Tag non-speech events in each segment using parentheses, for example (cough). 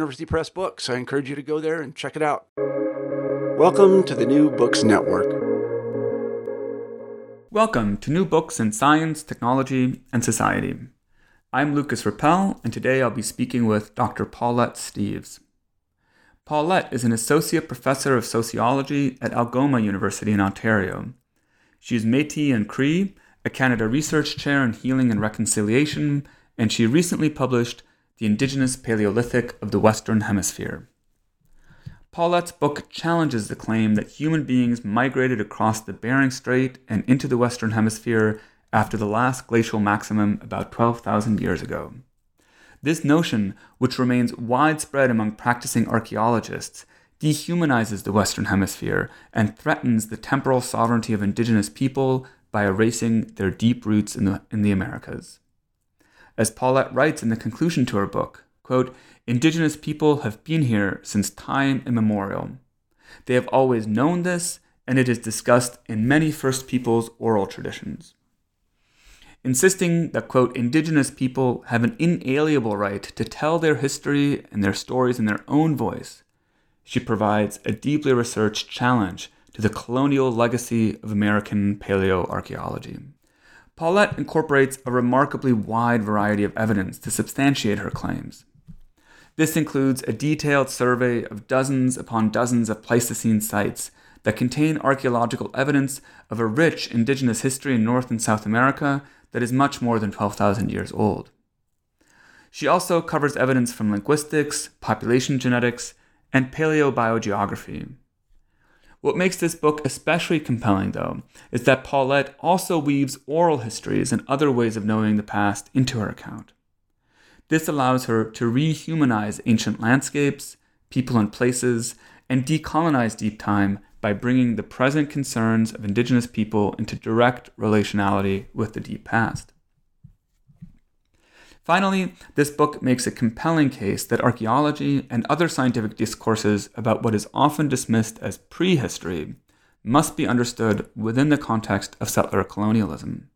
Press books. I encourage you to go there and check it out. Welcome to the New Books Network. Welcome to New Books in Science, Technology, and Society. I'm Lucas Rappel, and today I'll be speaking with Dr. Paulette Steeves. Paulette is an associate professor of sociology at Algoma University in Ontario. She is Metis and Cree, a Canada Research Chair in Healing and Reconciliation, and she recently published The Indigenous Paleolithic of the Western Hemisphere. Paulette's book challenges the claim that human beings migrated across the Bering Strait and into the Western Hemisphere after the last glacial maximum about 12,000 years ago. This notion, which remains widespread among practicing archaeologists, dehumanizes the Western Hemisphere and threatens the temporal sovereignty of indigenous people by erasing their deep roots in the, in the Americas. As Paulette writes in the conclusion to her book, quote, Indigenous people have been here since time immemorial. They have always known this, and it is discussed in many First Peoples oral traditions. Insisting that, quote, Indigenous people have an inalienable right to tell their history and their stories in their own voice, she provides a deeply researched challenge to the colonial legacy of American paleoarchaeology. Paulette incorporates a remarkably wide variety of evidence to substantiate her claims. This includes a detailed survey of dozens upon dozens of Pleistocene sites that contain archaeological evidence of a rich indigenous history in North and South America that is much more than 12,000 years old. She also covers evidence from linguistics, population genetics, and paleobiogeography. What makes this book especially compelling, though, is that Paulette also weaves oral histories and other ways of knowing the past into her account. This allows her to rehumanize ancient landscapes, people and places, and decolonize deep time by bringing the present concerns of indigenous people into direct relationality with the deep past. Finally, this book makes a compelling case that archaeology and other scientific discourses about what is often dismissed as prehistory must be understood within the context of settler colonialism.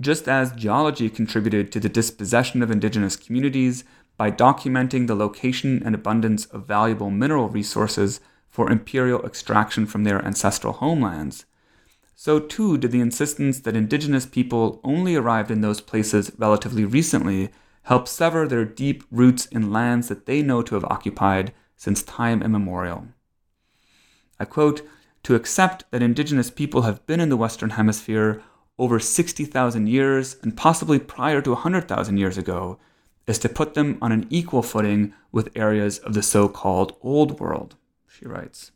Just as geology contributed to the dispossession of indigenous communities by documenting the location and abundance of valuable mineral resources for imperial extraction from their ancestral homelands, so too did the insistence that indigenous people only arrived in those places relatively recently help sever their deep roots in lands that they know to have occupied since time immemorial. I quote, to accept that indigenous people have been in the Western Hemisphere over 60,000 years and possibly prior to 100,000 years ago is to put them on an equal footing with areas of the so called Old World, she writes.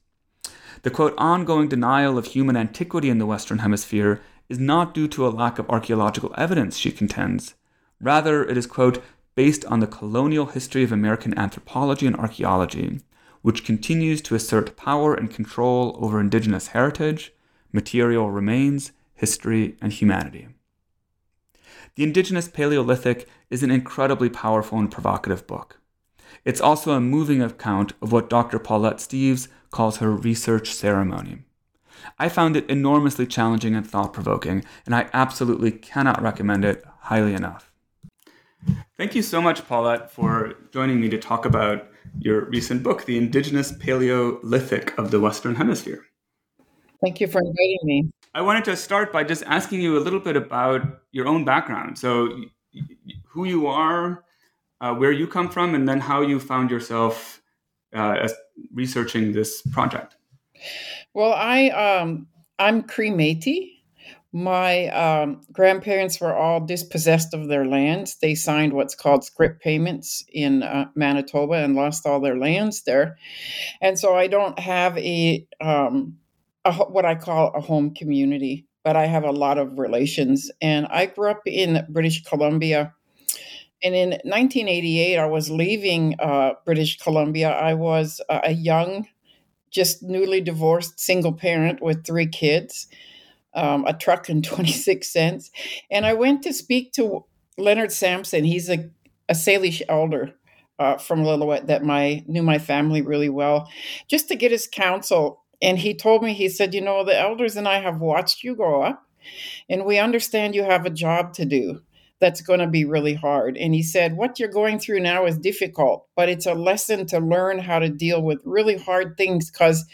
The quote, ongoing denial of human antiquity in the Western Hemisphere is not due to a lack of archaeological evidence, she contends. Rather, it is, quote, based on the colonial history of American anthropology and archaeology, which continues to assert power and control over indigenous heritage, material remains, history, and humanity. The Indigenous Paleolithic is an incredibly powerful and provocative book. It's also a moving account of what Dr. Paulette Steeves calls her research ceremony. I found it enormously challenging and thought provoking, and I absolutely cannot recommend it highly enough. Thank you so much, Paulette, for joining me to talk about your recent book, The Indigenous Paleolithic of the Western Hemisphere. Thank you for inviting me. I wanted to start by just asking you a little bit about your own background. So, who you are, uh, where you come from, and then how you found yourself uh, researching this project. Well, I um, I'm Cree Métis. My um, grandparents were all dispossessed of their lands. They signed what's called scrip payments in uh, Manitoba and lost all their lands there. And so I don't have a, um, a what I call a home community, but I have a lot of relations. And I grew up in British Columbia. And in 1988, I was leaving uh, British Columbia. I was a young, just newly divorced single parent with three kids um, a truck and (laughs) 26 cents. And I went to speak to Leonard Sampson. He's a, a Salish elder uh, from Lillooet that my knew my family really well, just to get his counsel. And he told me, he said, you know, the elders and I have watched you grow up, and we understand you have a job to do that's going to be really hard. And he said, What you're going through now is difficult, but it's a lesson to learn how to deal with really hard things because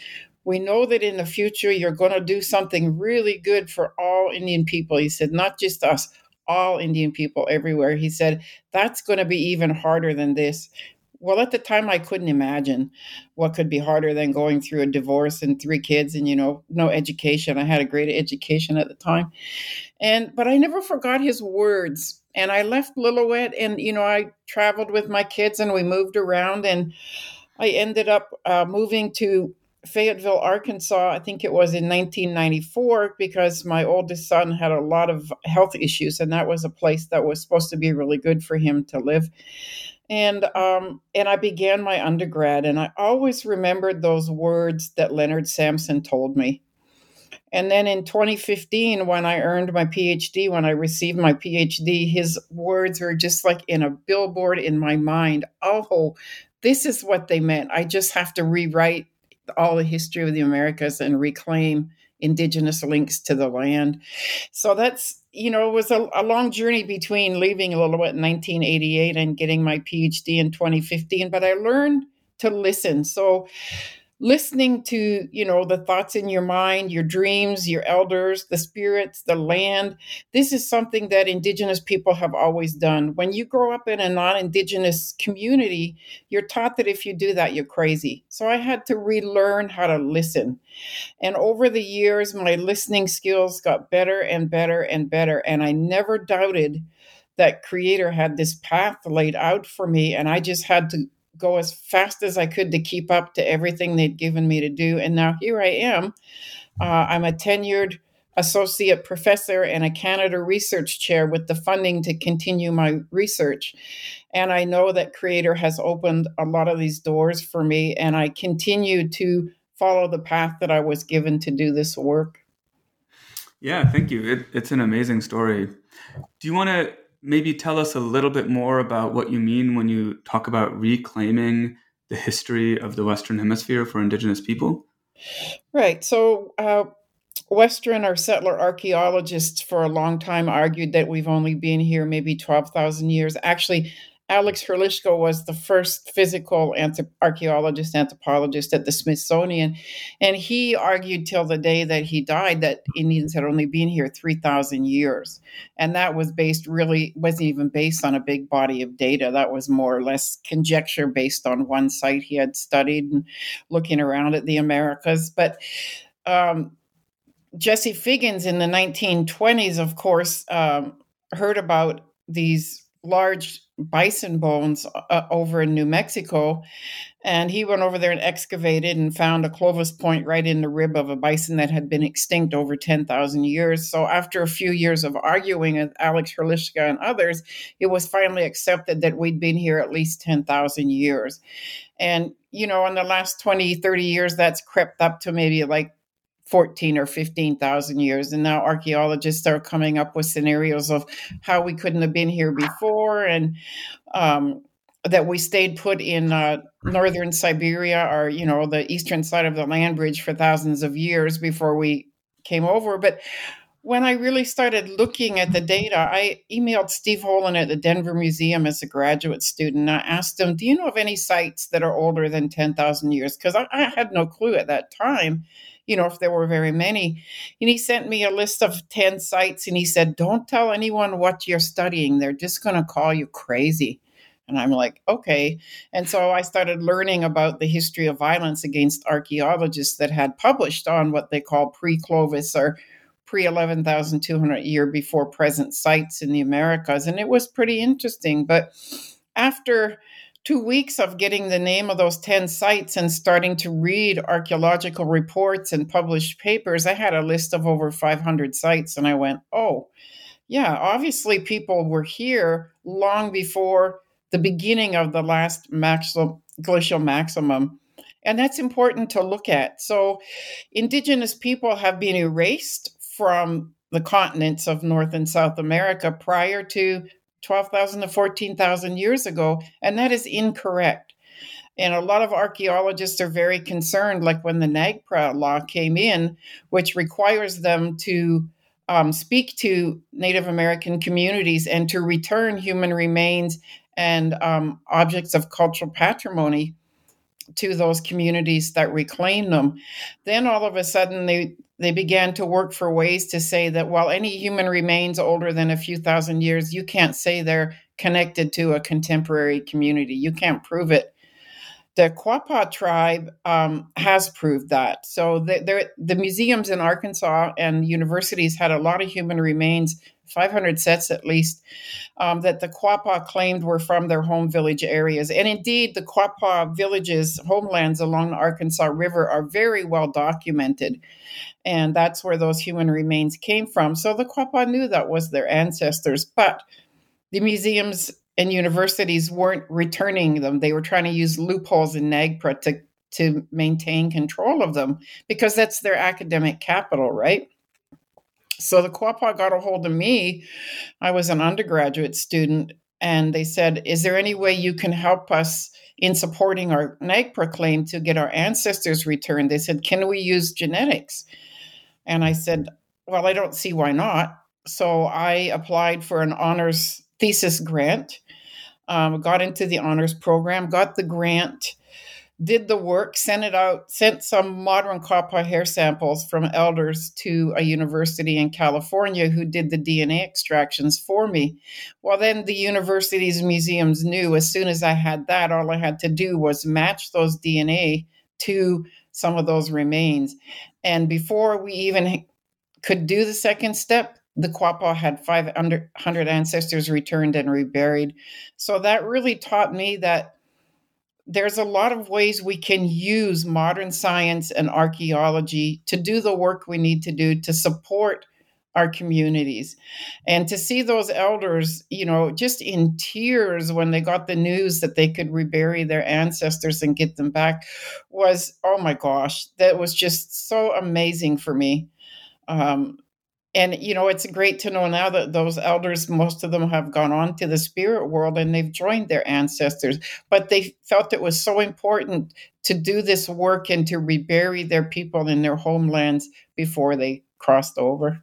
we know that in the future you're going to do something really good for all Indian people. He said, not just us, all Indian people everywhere. He said, that's going to be even harder than this. Well, at the time, I couldn't imagine what could be harder than going through a divorce and three kids and, you know, no education. I had a great education at the time. And, but I never forgot his words. And I left Lillooet and, you know, I traveled with my kids and we moved around and I ended up uh, moving to Fayetteville, Arkansas, I think it was in 1994, because my oldest son had a lot of health issues, and that was a place that was supposed to be really good for him to live. And um, and I began my undergrad, and I always remembered those words that Leonard Sampson told me. And then in 2015, when I earned my PhD, when I received my PhD, his words were just like in a billboard in my mind. Oh, this is what they meant. I just have to rewrite all the history of the Americas and reclaim indigenous links to the land. So that's, you know, it was a, a long journey between leaving Lillooet in 1988 and getting my PhD in 2015, but I learned to listen. So listening to you know the thoughts in your mind your dreams your elders the spirits the land. This is something that indigenous people have always done. When you grow up in a non-indigenous community you're taught that if you do that you're crazy. So i had to relearn how to listen. And over the years my listening skills got better and better and better and i never doubted that creator had this path laid out for me and i just had to go as fast as I could to keep up to everything they'd given me to do. And now here I am. Uh, I'm a tenured associate professor and a Canada research chair with the funding to continue my research. And I know that Creator has opened a lot of these doors for me, and I continue to follow the path that I was given to do this work. Yeah, thank you. It, it's an amazing story. Do you want to maybe tell us a little bit more about what you mean when you talk about reclaiming the history of the Western Hemisphere for Indigenous people? Right. So, uh, Western or settler archaeologists for a long time argued that we've only been here maybe 12,000 years. Actually, Alex Hrdlicka was the first physical anthrop- archaeologist, anthropologist at the Smithsonian. And he argued till the day that he died that Indians had only been here 3,000 years. And that was based really, wasn't even based on a big body of data. That was more or less conjecture based on one site he had studied and looking around at the Americas. But um, Jesse Figgins in the 1920s, of course, um, heard about these large bison bones uh, over in New Mexico. And he went over there and excavated and found a Clovis point right in the rib of a bison that had been extinct over 10,000 years. So, after a few years of arguing with Alex Hrdlicka and others, it was finally accepted that we'd been here at least 10,000 years. And, you know, in the last 20, 30 years, that's crept up to maybe like 14 or 15,000 years. And now archaeologists are coming up with scenarios of how we couldn't have been here before and um, that we stayed put in uh, northern Siberia or, you know, the eastern side of the land bridge for thousands of years before we came over. But when I really started looking at the data, I emailed Steve Holen at the Denver Museum as a graduate student. I asked him, Do you know of any sites that are older than 10,000 years? Because I, I, had no clue at that time you know, if there were very many. And he sent me a list of 10 sites and he said, Don't tell anyone what you're studying. They're just going to call you crazy. And I'm like, okay. And so I started learning about the history of violence against archaeologists that had published on what they call pre Clovis or pre 11,200 year before present sites in the Americas. And it was pretty interesting. But after two weeks of getting the name of those 10 sites and starting to read archaeological reports and published papers, I had a list of over 500 sites. And I went, oh, yeah, obviously people were here long before the beginning of the last maximum, glacial maximum. And that's important to look at. So, indigenous people have been erased from the continents of North and South America prior to 12,000 to 14,000 years ago, and that is incorrect. And a lot of archaeologists are very concerned, like when the NAGPRA law came in, which requires them to um, speak to Native American communities and to return human remains and um, objects of cultural patrimony to those communities that reclaim them. Then all of a sudden, they they began to work for ways to say that while any human remains older than a few thousand years, you can't say they're connected to a contemporary community. You can't prove it. The Quapaw tribe um, has proved that. So the, the museums in Arkansas and universities had a lot of human remains 500 sets at least, um, that the Quapaw claimed were from their home village areas. And indeed, the Quapaw villages, homelands along the Arkansas River, are very well documented. And that's where those human remains came from. So the Quapaw knew that was their ancestors. But the museums and universities weren't returning them. They were trying to use loopholes in NAGPRA to, to maintain control of them because that's their academic capital, right? So the Quapaw got a hold of me. I was an undergraduate student, and they said, Is there any way you can help us in supporting our NAGPRA claim to get our ancestors returned? They said, Can we use genetics? And I said, Well, I don't see why not. So I applied for an honors thesis grant, um, got into the honors program, got the grant did the work, sent it out, sent some modern Quapaw hair samples from elders to a university in California who did the DNA extractions for me. Well, then the university's museums knew as soon as I had that, all I had to do was match those DNA to some of those remains. And before we even could do the second step, the Quapaw had 500 ancestors returned and reburied. So that really taught me that there's a lot of ways we can use modern science and archaeology to do the work we need to do to support our communities. And to see those elders you know just in tears when they got the news that they could rebury their ancestors and get them back was oh my gosh that was just so amazing for me. Um, and you know it's great to know now that those elders most of them have gone on to the spirit world and they've joined their ancestors but they felt it was so important to do this work and to rebury their people in their homelands before they crossed over.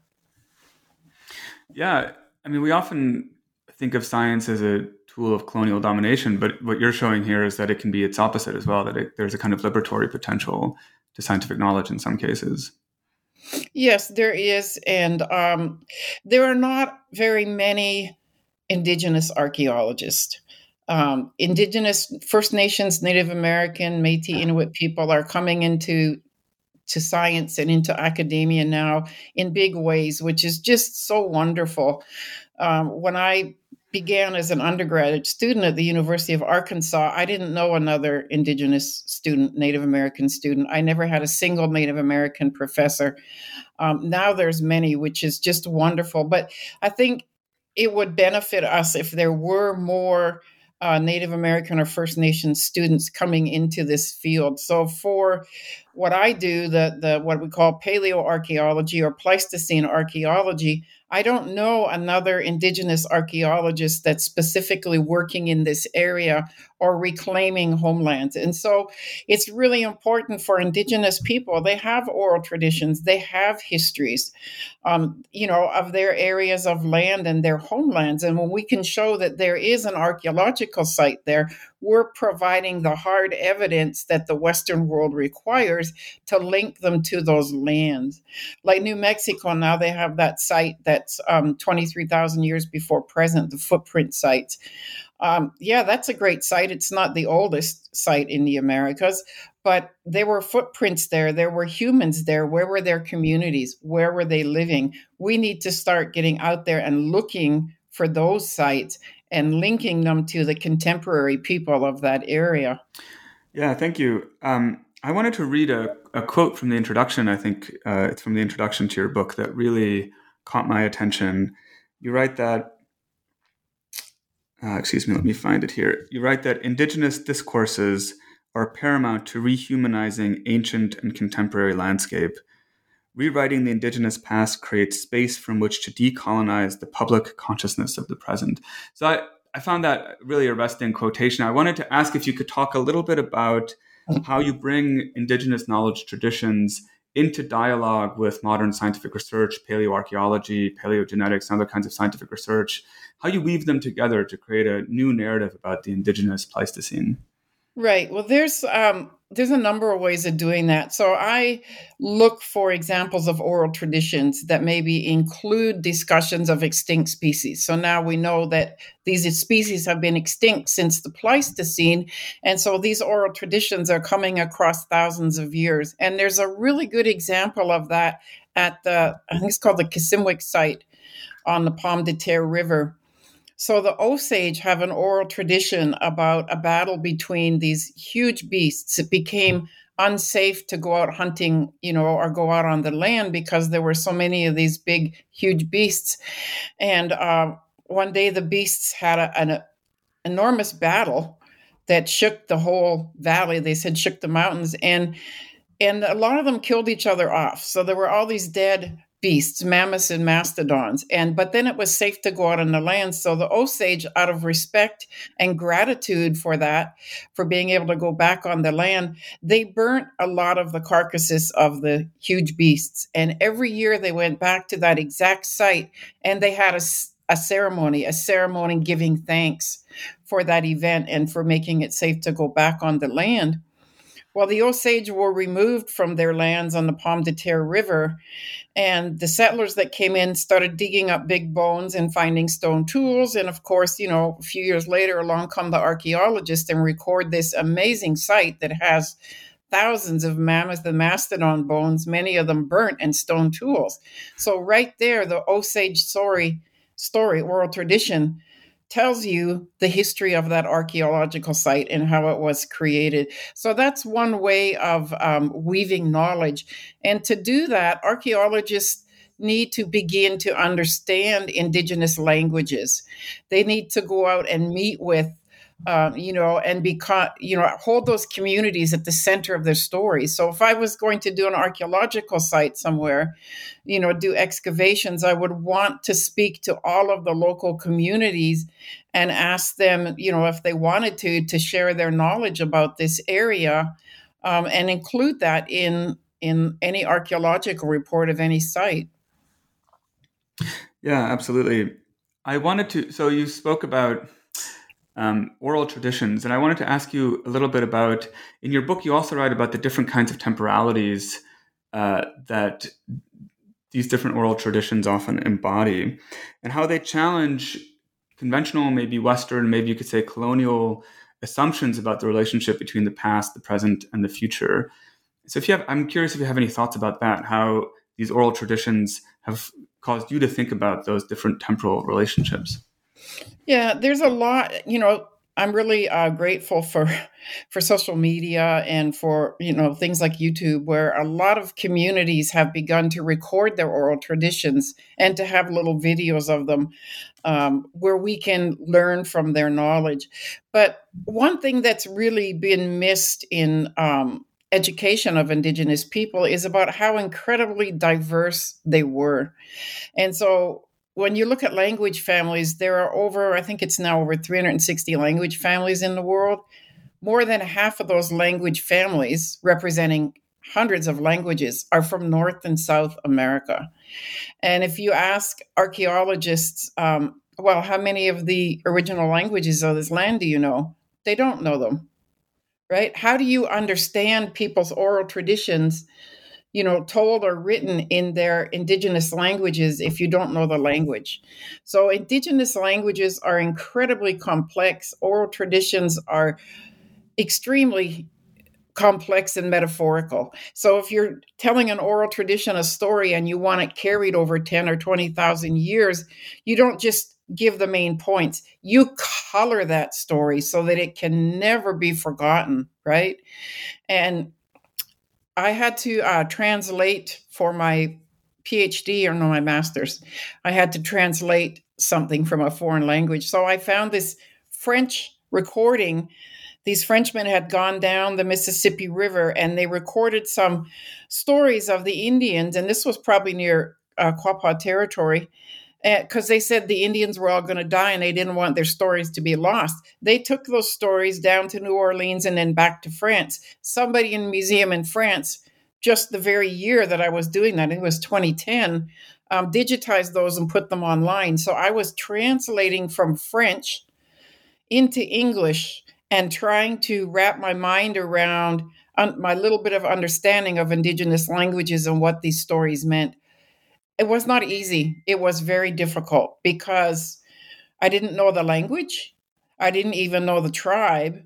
Yeah i mean we often think of science as a tool of colonial domination but what you're showing here is that it can be its opposite as well that it, there's a kind of liberatory potential to scientific knowledge in some cases Yes, there is. And um, there are not very many Indigenous archaeologists. Um, indigenous First Nations, Native American, Metis, Inuit people are coming into to science and into academia now in big ways, which is just so wonderful. Um, when I began as an undergraduate student at the University of Arkansas, I didn't know another Indigenous student, Native American student. I never had a single Native American professor. Um, now there's many, which is just wonderful. But I think it would benefit us if there were more uh, Native American or First Nation students coming into this field. So for what I do, the the what we call paleoarchaeology or Pleistocene archaeology, I don't know another indigenous archaeologist that's specifically working in this area or reclaiming homelands. And so it's really important for indigenous people. They have oral traditions, they have histories, um, you know, of their areas of land and their homelands. And when we can show that there is an archaeological site there, we're providing the hard evidence that the Western world requires to link them to those lands. Like New Mexico, now they have that site that's um, 23,000 years before present, the footprint sites. um, yeah, that's a great site. It's not the oldest site in the Americas, but there were footprints there. There were humans there. Where were their communities? Where were they living? We need to start getting out there and looking for those sites and linking them to the contemporary people of that area. Yeah, thank you. Um, I wanted to read a, a, quote from the introduction. I think uh, it's from the introduction to your book that really caught my attention. You write that, uh, excuse me, let me find it here. You write that indigenous discourses are paramount to rehumanizing ancient and contemporary landscape. Rewriting the indigenous past creates space from which to decolonize the public consciousness of the present. So I, I found that really arresting quotation. I wanted to ask if you could talk a little bit about how you bring indigenous knowledge traditions into dialogue with modern scientific research, paleoarchaeology, paleogenetics, and other kinds of scientific research, how you weave them together to create a new narrative about the indigenous Pleistocene. Right. Well, there's um, there's a number of ways of doing that. So I look for examples of oral traditions that maybe include discussions of extinct species. So now we know that these species have been extinct since the Pleistocene. And so these oral traditions are coming across thousands of years. And there's a really good example of that at the, I think it's called the Kimmswick site on the Pomme de Terre River so the Osage have an oral tradition about a battle between these huge beasts. It became unsafe to go out hunting, you know, or go out on the land because there were so many of these big, huge beasts. And uh, one day the beasts had a, an a enormous battle that shook the whole valley. They said shook the mountains, and and a lot of them killed each other off. So there were all these dead beasts, mammoths and mastodons. And but then it was safe to go out on the land. So the Osage, out of respect and gratitude for that, for being able to go back on the land, they burnt a lot of the carcasses of the huge beasts. And every year they went back to that exact site and they had a a ceremony, a ceremony giving thanks for that event and for making it safe to go back on the land. Well, the Osage were removed from their lands on the Pomme de Terre River, and the settlers that came in started digging up big bones and finding stone tools. And of course, you know, a few years later, along come the archaeologists and record this amazing site that has thousands of mammoth and mastodon bones, many of them burnt, and stone tools. So, right there, the Osage story, story oral tradition tells you the history of that archaeological site and how it was created. So that's one way of um, weaving knowledge. And to do that, archaeologists need to begin to understand indigenous languages. They need to go out and meet with um, you know, and become, you know, hold those communities at the center of their stories. So if I was going to do an archaeological site somewhere, you know, do excavations, I would want to speak to all of the local communities and ask them, you know, if they wanted to, to share their knowledge about this area um, and include that in in any archaeological report of any site. Yeah, absolutely. I wanted to. So you spoke about um, oral traditions. And I wanted to ask you a little bit about in your book, you also write about the different kinds of temporalities uh, that these different oral traditions often embody and how they challenge conventional, maybe Western, maybe you could say colonial assumptions about the relationship between the past, the present, and the future. So, if you have, I'm curious if you have any thoughts about that, how these oral traditions have caused you to think about those different temporal relationships. Yeah, there's a lot, you know, I'm really uh, grateful for (laughs) for social media and for you know things like YouTube, where a lot of communities have begun to record their oral traditions and to have little videos of them, um, where we can learn from their knowledge. But one thing that's really been missed in um, education of Indigenous people is about how incredibly diverse they were, and so when you look at language families, there are over, I think it's now over 360 language families in the world. More than half of those language families, representing hundreds of languages, are from North and South America. And if you ask archaeologists, um, well, how many of the original languages of this land do you know? They don't know them, right? How do you understand people's oral traditions you know, told or written in their indigenous languages if you don't know the language. So, indigenous languages are incredibly complex. Oral traditions are extremely complex and metaphorical. So, if you're telling an oral tradition a story and you want it carried over 10 or 20,000 years, you don't just give the main points. You color that story so that it can never be forgotten, right? And I had to uh, translate for my PhD or no, my master's. I had to translate something from a foreign language. So I found this French recording. These Frenchmen had gone down the Mississippi River and they recorded some stories of the Indians. And this was probably near uh, Quapaw territory because they said the Indians were all going to die and they didn't want their stories to be lost. They took those stories down to New Orleans and then back to France. Somebody in a museum in France, just the very year that I was doing that, it was 2010, um, digitized those and put them online. So I was translating from French into English and trying to wrap my mind around my little bit of understanding of indigenous languages and what these stories meant it was not easy. It was very difficult because I didn't know the language. I didn't even know the tribe.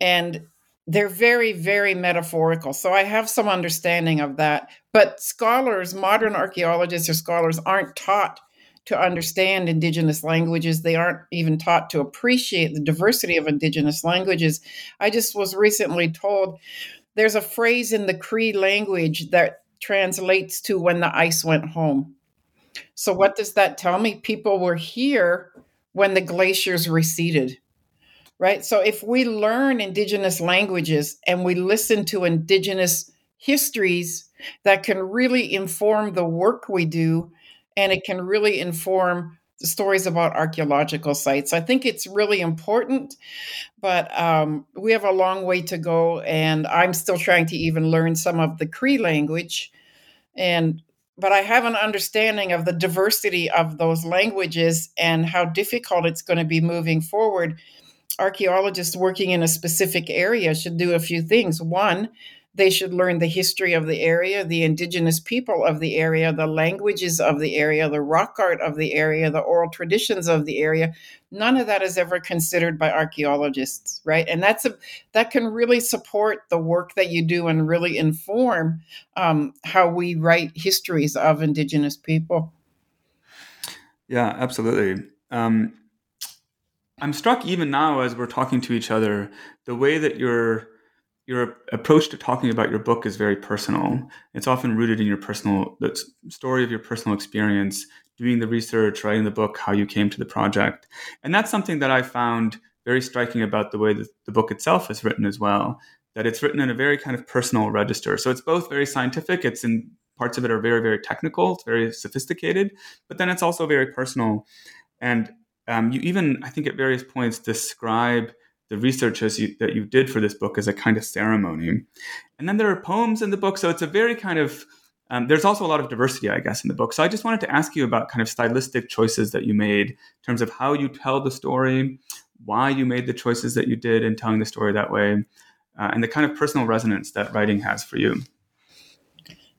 And they're very, very metaphorical. So I have some understanding of that. But scholars, modern archaeologists or scholars, aren't taught to understand Indigenous languages. They aren't even taught to appreciate the diversity of Indigenous languages. I just was recently told there's a phrase in the Cree language that translates to when the ice went home. So, what does that tell me? People were here when the glaciers receded, right? So, if we learn Indigenous languages and we listen to Indigenous histories, that can really inform the work we do and it can really inform stories about archaeological sites. I think it's really important, but um, we have a long way to go, and I'm still trying to even learn some of the Cree language. And but I have an understanding of the diversity of those languages and how difficult it's going to be moving forward. Archaeologists working in a specific area should do a few things. One, they should learn the history of the area, the indigenous people of the area, the languages of the area, the rock art of the area, the oral traditions of the area. None of that is ever considered by archaeologists, right? And that's a that can really support the work that you do and really inform um, how we write histories of indigenous people. Yeah, absolutely. Um, I'm struck even now as we're talking to each other, the way that you're your approach to talking about your book is very personal. It's often rooted in your personal the story of your personal experience, doing the research, writing the book, how you came to the project, and that's something that I found very striking about the way that the book itself is written as well. That it's written in a very kind of personal register. So it's both very scientific. It's in parts of it are very very technical. It's very sophisticated, but then it's also very personal, and um, you even I think at various points describe the research you, that you did for this book as a kind of ceremony. And then there are poems in the book, so it's a very kind of um, there's also a lot of diversity, I guess, in the book. So I just wanted to ask you about kind of stylistic choices that you made in terms of how you tell the story, why you made the choices that you did in telling the story that way, uh, and the kind of personal resonance that writing has for you.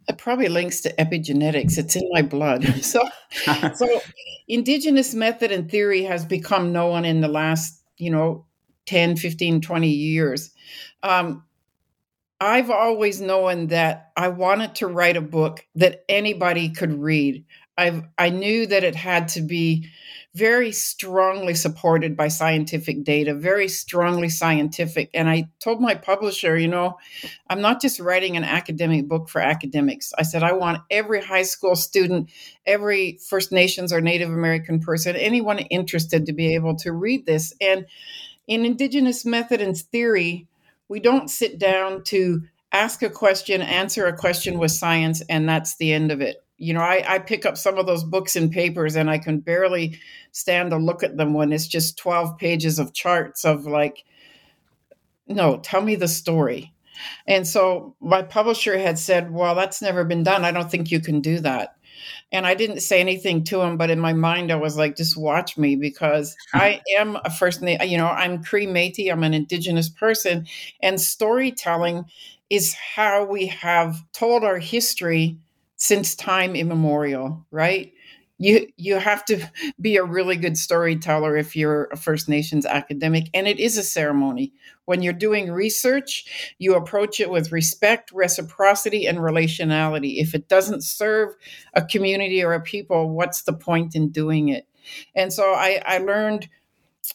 It probably links to epigenetics. It's in my blood. (laughs) so, (laughs) so indigenous method and theory has become known in the last, you know, 10, 15, 20 years. Um, I've always known that I wanted to write a book that anybody could read. I've I knew that it had to be very strongly supported by scientific data, very strongly scientific. And I told my publisher, you know, I'm not just writing an academic book for academics. I said I want every high school student, every First Nations or Native American person, anyone interested to be able to read this. And in indigenous method and theory, we don't sit down to ask a question, answer a question with science, and that's the end of it. You know, I, I pick up some of those books and papers and I can barely stand to look at them when it's just 12 pages of charts of like, no, tell me the story. And so my publisher had said, Well, that's never been done. I don't think you can do that. And I didn't say anything to him, but in my mind, I was like, just watch me because (laughs) I am a First you know, I'm Cree Metis, I'm an Indigenous person. And storytelling is how we have told our history since time immemorial, right? You you have to (laughs) be a really good storyteller if you're a First Nations academic and it is a ceremony. When you're doing research, you approach it with respect, reciprocity and relationality. If it doesn't serve a community or a people, what's the point in doing it? And so I, I learned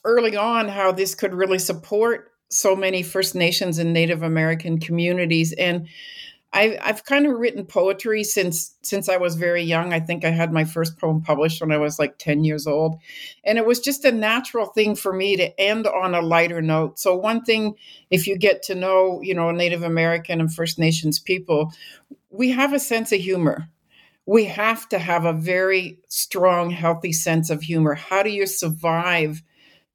early on how this could really support so many First Nations and Native American communities and I, I've kind of written poetry since since I was very young. I think I had my first poem published when I was like 10 years old. And it was just a natural thing for me to end on a lighter note. So one thing, if you get to know, you know, Native American and First Nations people, we have a sense of humor. We have to have a very strong, healthy sense of humor. How do you survive?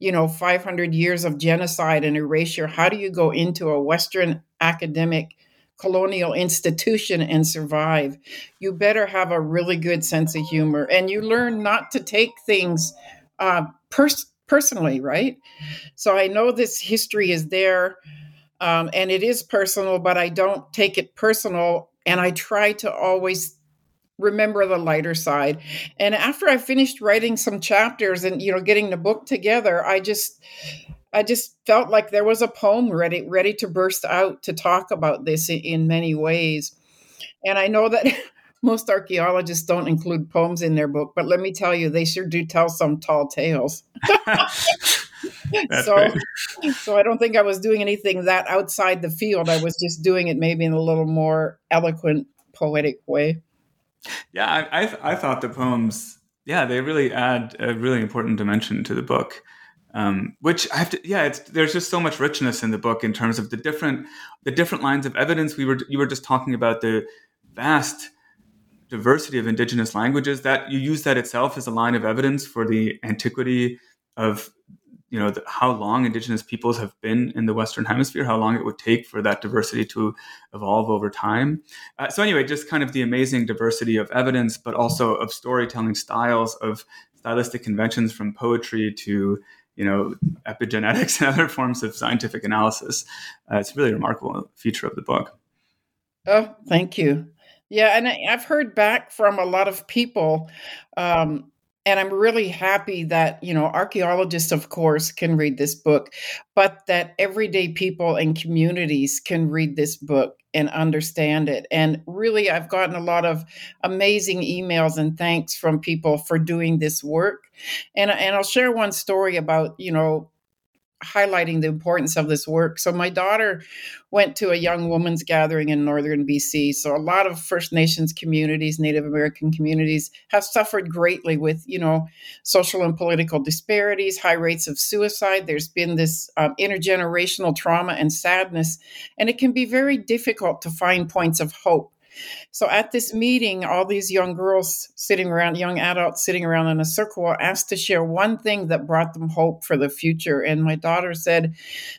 you know 500 years of genocide and erasure how do you go into a western academic colonial institution and survive, you better have a really good sense of humor. And you learn not to take things uh, pers- personally, right? So I know this history is there um, and it is personal, but I don't take it personal. And I try to always remember the lighter side. And after I finished writing some chapters and, you know, getting the book together, I just, I just felt like there was a poem ready ready to burst out to talk about this in, many ways. And I know that (laughs) most archaeologists don't include poems in their book, but let me tell you, they sure do tell some tall tales. so, great. so I don't think I was doing anything that outside the field. I was just doing it maybe in a little more eloquent, poetic way. Yeah, I, I, I thought the poems, yeah, they really add a really important dimension to the book um, which I have to, yeah, there's just so much richness in the book in terms of the different, the different lines of evidence. We were, you were just talking about the vast diversity of indigenous languages that you use that itself as a line of evidence for the antiquity of, you know, the, how long indigenous peoples have been in the Western Hemisphere, how long it would take for that diversity to evolve over time. Uh, so anyway, just kind of the amazing diversity of evidence, but also of storytelling styles, of stylistic conventions from poetry to you know, epigenetics and (laughs) other forms of scientific analysis. Uh, it's a really remarkable feature of the book. Oh, thank you. Yeah, and I, have heard back from a lot of people um, and I'm really happy that, you know, archaeologists, of course, can read this book, but that everyday people and communities can read this book and understand it. And really, I've gotten a lot of amazing emails and thanks from people for doing this work. And, and I'll share one story about, you know, highlighting the importance of this work. So my daughter went to a young women's gathering in northern BC. So a lot of First Nations communities, Native American communities have suffered greatly with, you know, social and political disparities, high rates of suicide. There's been this um, intergenerational trauma and sadness, and it can be very difficult to find points of hope so at this meeting, all these young girls sitting around, young adults sitting around in a circle, were asked to share one thing that brought them hope for the future. And my daughter said,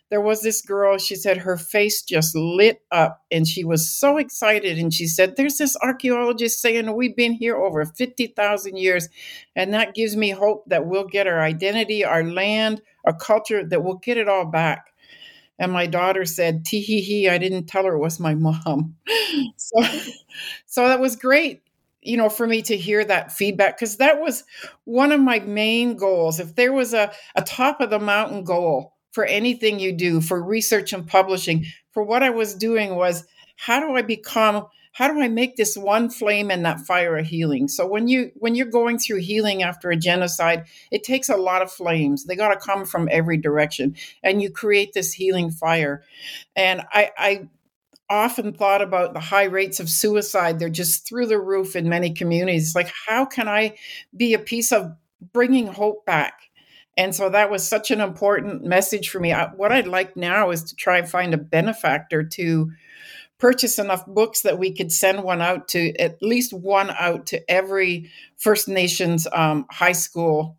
There was this girl, she said her face just lit up and she was so excited. And she said, There's this archaeologist saying we've been here over 50,000 years. And that gives me hope that we'll get our identity, our land, our culture, that we'll get it all back. And my daughter said, tee hee hee, I didn't tell her it was my mom. (laughs) so, so that was great, you know, for me to hear that feedback because that was one of my main goals. If there was a, a top of the mountain goal for anything you do, for research and publishing, for what I was doing was how do I become how do I make this one flame and that fire a healing? So when you when you're going through healing after a genocide, it takes a lot of flames. They got to come from every direction, and you create this healing fire. And I, I often thought about the high rates of suicide. They're just through the roof in many communities. Like, how can I be a piece of bringing hope back? And so that was such an important message for me. I, what I'd like now is to try and find a benefactor to purchase enough books that we could send one out to at least one out to every First Nations um, high school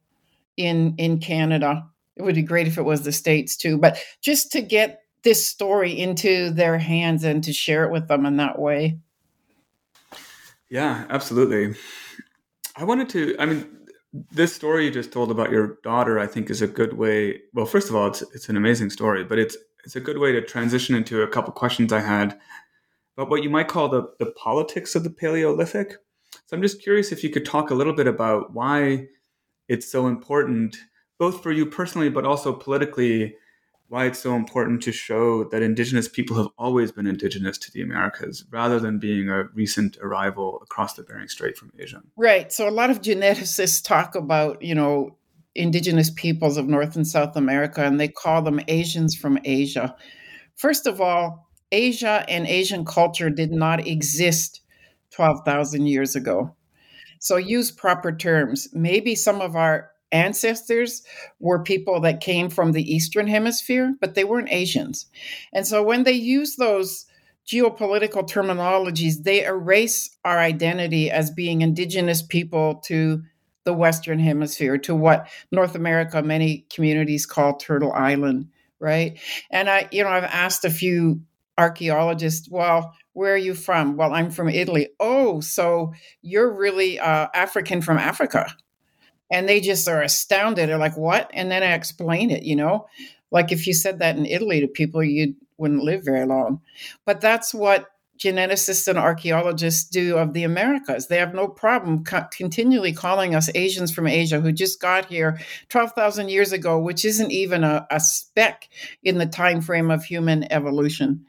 in in Canada. It would be great if it was the states too, but just to get this story into their hands and to share it with them in that way. Yeah, absolutely. I wanted to. I mean, this story you just told about your daughter, I think, is a good way. Well, first of all, it's it's an amazing story, but it's it's a good way to transition into a couple questions I had what you might call the the politics of the Paleolithic. So I'm just curious if you could talk a little bit about why it's so important, both for you personally, but also politically, why it's so important to show that indigenous people have always been indigenous to the Americas rather than being a recent arrival across the Bering Strait from Asia. Right. So a lot of geneticists talk about, you know, indigenous peoples of North and South America, and they call them Asians from Asia. First of all, Asia and Asian culture did not exist 12,000 years ago. So use proper terms. Maybe some of our ancestors were people that came from the Eastern Hemisphere, but they weren't Asians. And so when they use those geopolitical terminologies, they erase our identity as being indigenous people to the Western Hemisphere, to what North America, many communities call Turtle Island, right? And I, you know, I've asked a few archaeologists, well, where are you from? Well, I'm from Italy. Oh, so you're really uh, African from Africa and they just are astounded. They're like, "What?" And then I explain it. You know, like if you said that in Italy to people, you wouldn't live very long. But that's what geneticists and archaeologists do of the Americas. They have no problem co- continually calling us Asians from Asia who just got here 12,000 years ago, which isn't even a, a speck in the time frame of human evolution.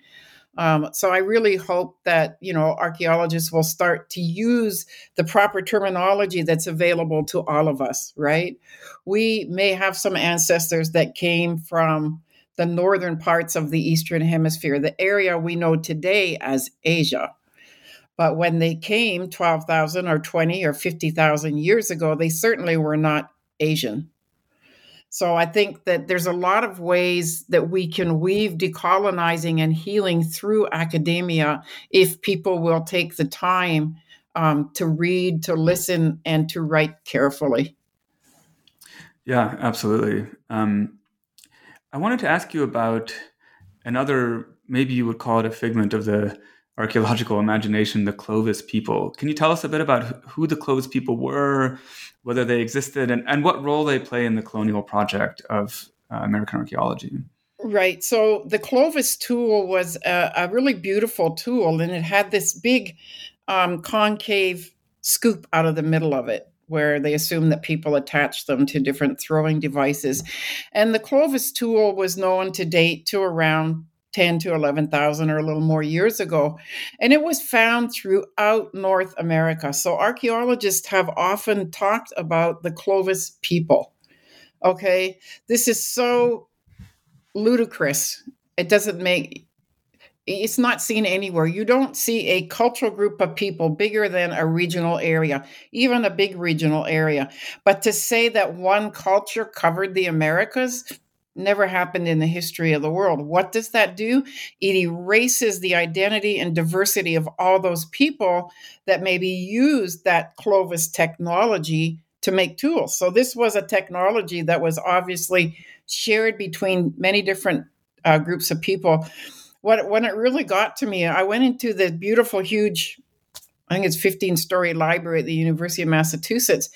Um, so I really hope that you know archaeologists will start to use the proper terminology that's available to all of us. Right? We may have some ancestors that came from the northern parts of the eastern hemisphere, the area we know today as Asia. But when they came 12,000 or 20 or 50,000 years ago, they certainly were not Asian. So I think that there's a lot of ways that we can weave decolonizing and healing through academia if people will take the time um, to read, to listen, and to write carefully. Yeah, absolutely. Um, I wanted to ask you about another, maybe you would call it a figment of the archaeological imagination, the Clovis people. Can you tell us a bit about who the Clovis people were, whether they existed, and, and what role they play in the colonial project of uh, American archaeology? Right. So the Clovis tool was a, a, really beautiful tool, and it had this big um, concave scoop out of the middle of it where they assumed that people attached them to different throwing devices. And the Clovis tool was known to date to around 10 to 11,000 or a little more years ago. And it was found throughout North America. So archaeologists have often talked about the Clovis people. Okay. This is so ludicrous. It doesn't make it's not seen anywhere. You don't see a cultural group of people bigger than a regional area, even a big regional area. But to say that one culture covered the Americas, never happened in the history of the world. What does that do? It erases the identity and diversity of all those people that maybe used that Clovis technology to make tools. So this was a technology that was obviously shared between many different uh, groups of people. What when it really got to me, I went into the beautiful, huge I think it's 15 story library at the University of Massachusetts.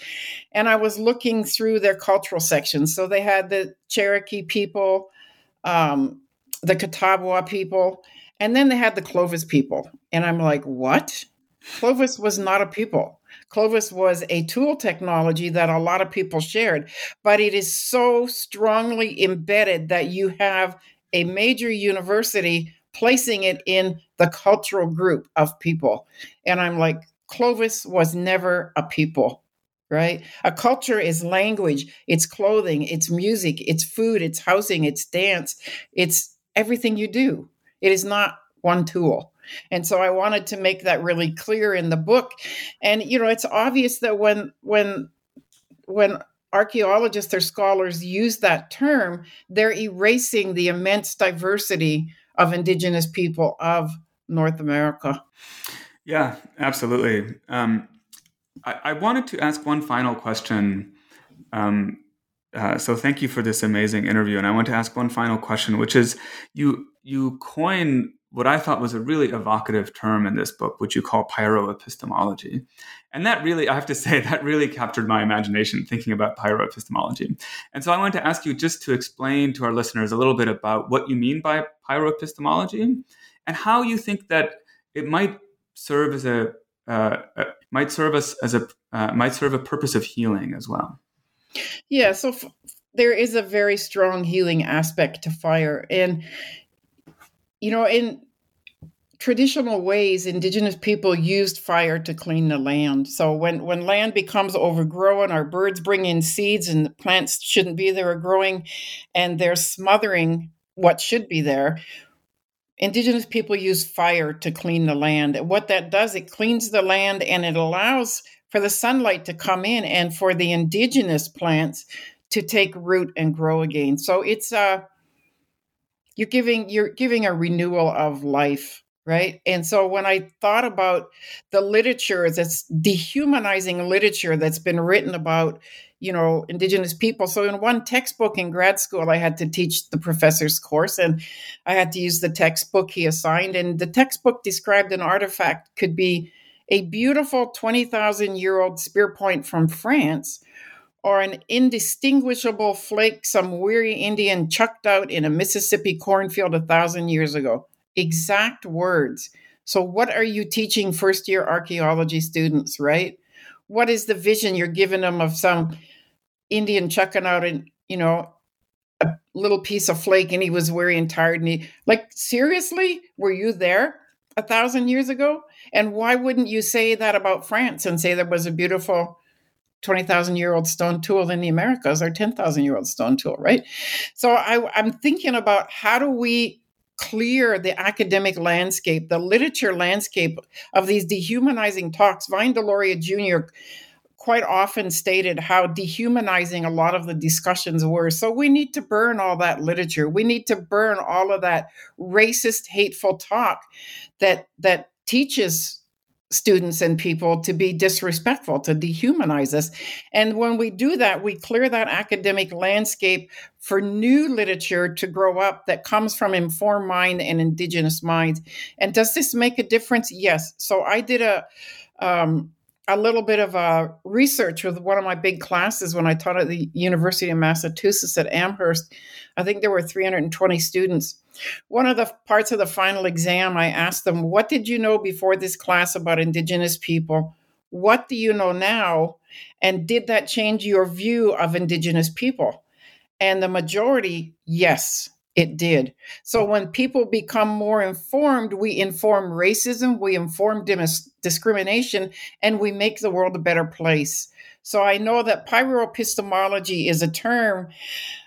And I was looking through their cultural sections. So they had the Cherokee people, um, the Catawba people, and then they had the Clovis people. And I'm like, what? Clovis was not a people. Clovis was a tool technology that a lot of people shared, but it is so strongly embedded that you have a major university placing it in the cultural group of people. And I'm like, Clovis was never a people, right? A culture is language, it's clothing, it's music, it's food, it's housing, it's dance, it's everything you do. It is not one tool. And so I wanted to make that really clear in the book. And you know, it's obvious that when when when archaeologists or scholars use that term, they're erasing the immense diversity of indigenous people of North America. Yeah, absolutely. Um, I, I, wanted to ask one final question. Um, uh, so thank you for this amazing interview, and I want to ask one final question, which is you you coin what I thought was a really evocative term in this book, which you call pyroepistemology. And that really, I have to (laughs) say, that really captured my imagination thinking about pyroepistemology. And so I wanted to ask you just to explain to our listeners a little bit about what you mean by pyroepistemology and how you think that it might serve as a uh, uh, might serve us as a uh, might serve a purpose of healing as well. Yeah, so f- there is a very strong healing aspect to fire, and you know, in traditional ways, indigenous people used fire to clean the land. So when when land becomes overgrown, our birds bring in seeds, and the plants shouldn't be there are growing, and they're smothering what should be there indigenous people use fire to clean the land. And What that does, it cleans the land and it allows for the sunlight to come in and for the indigenous plants to take root and grow again. So it's uh you're giving you're giving a renewal of life right? And so when i thought about the literature that's dehumanizing literature that's been written about you know indigenous people. So in one textbook in grad school i had to teach the professor's course and i had to use the textbook he assigned and the textbook described an artifact could be a beautiful 20,000 year old spear point from france or an indistinguishable flake some weary indian chucked out in a mississippi cornfield a thousand years ago exact words. So what are you teaching first year archaeology students right? What is the vision you're giving them of some Indian chucking out and you know a little piece of flake and he was weary and tired and he like seriously were you there a thousand years ago? And why wouldn't you say that about France and say there was a beautiful 20,000 year old stone tool in the Americas or 10,000 year old stone tool, right? So I, I'm thinking about how do we clear the academic landscape, the literature landscape of these dehumanizing talks. Vine Deloria Jr. quite often stated how dehumanizing a lot of the discussions were. So we need to burn all that literature. We need to burn all of that racist, hateful talk that that teaches students and people to be disrespectful, to dehumanize us. And when we do that, we clear that academic landscape for new literature to grow up that comes from informed mind and indigenous minds. And does this make a difference? Yes. So I did a um, a little bit of uh, research with one of my big classes when I taught at the University of Massachusetts at Amherst. I think there were 320 students. One of the parts of the final exam, I asked them, What did you know before this class about Indigenous people? What do you know now? And did that change your view of Indigenous people? And the majority, yes it did. So when people become more informed, we inform racism, we inform discrimination, and we make the world a better place. So I know that pyroepistemology is a term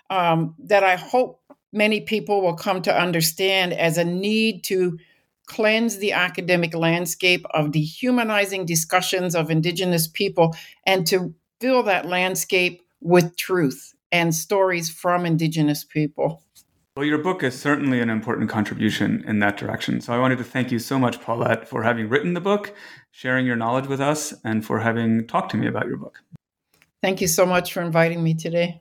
um, that I hope many people will come to understand as a need to cleanse the academic landscape of dehumanizing discussions of Indigenous people and to fill that landscape with truth and stories from Indigenous people. Well, your book is certainly an important contribution in that direction. So I wanted to thank you so much, Paulette, for having written the book, sharing your knowledge with us, and for having talked to me about your book. Thank you so much for inviting me today.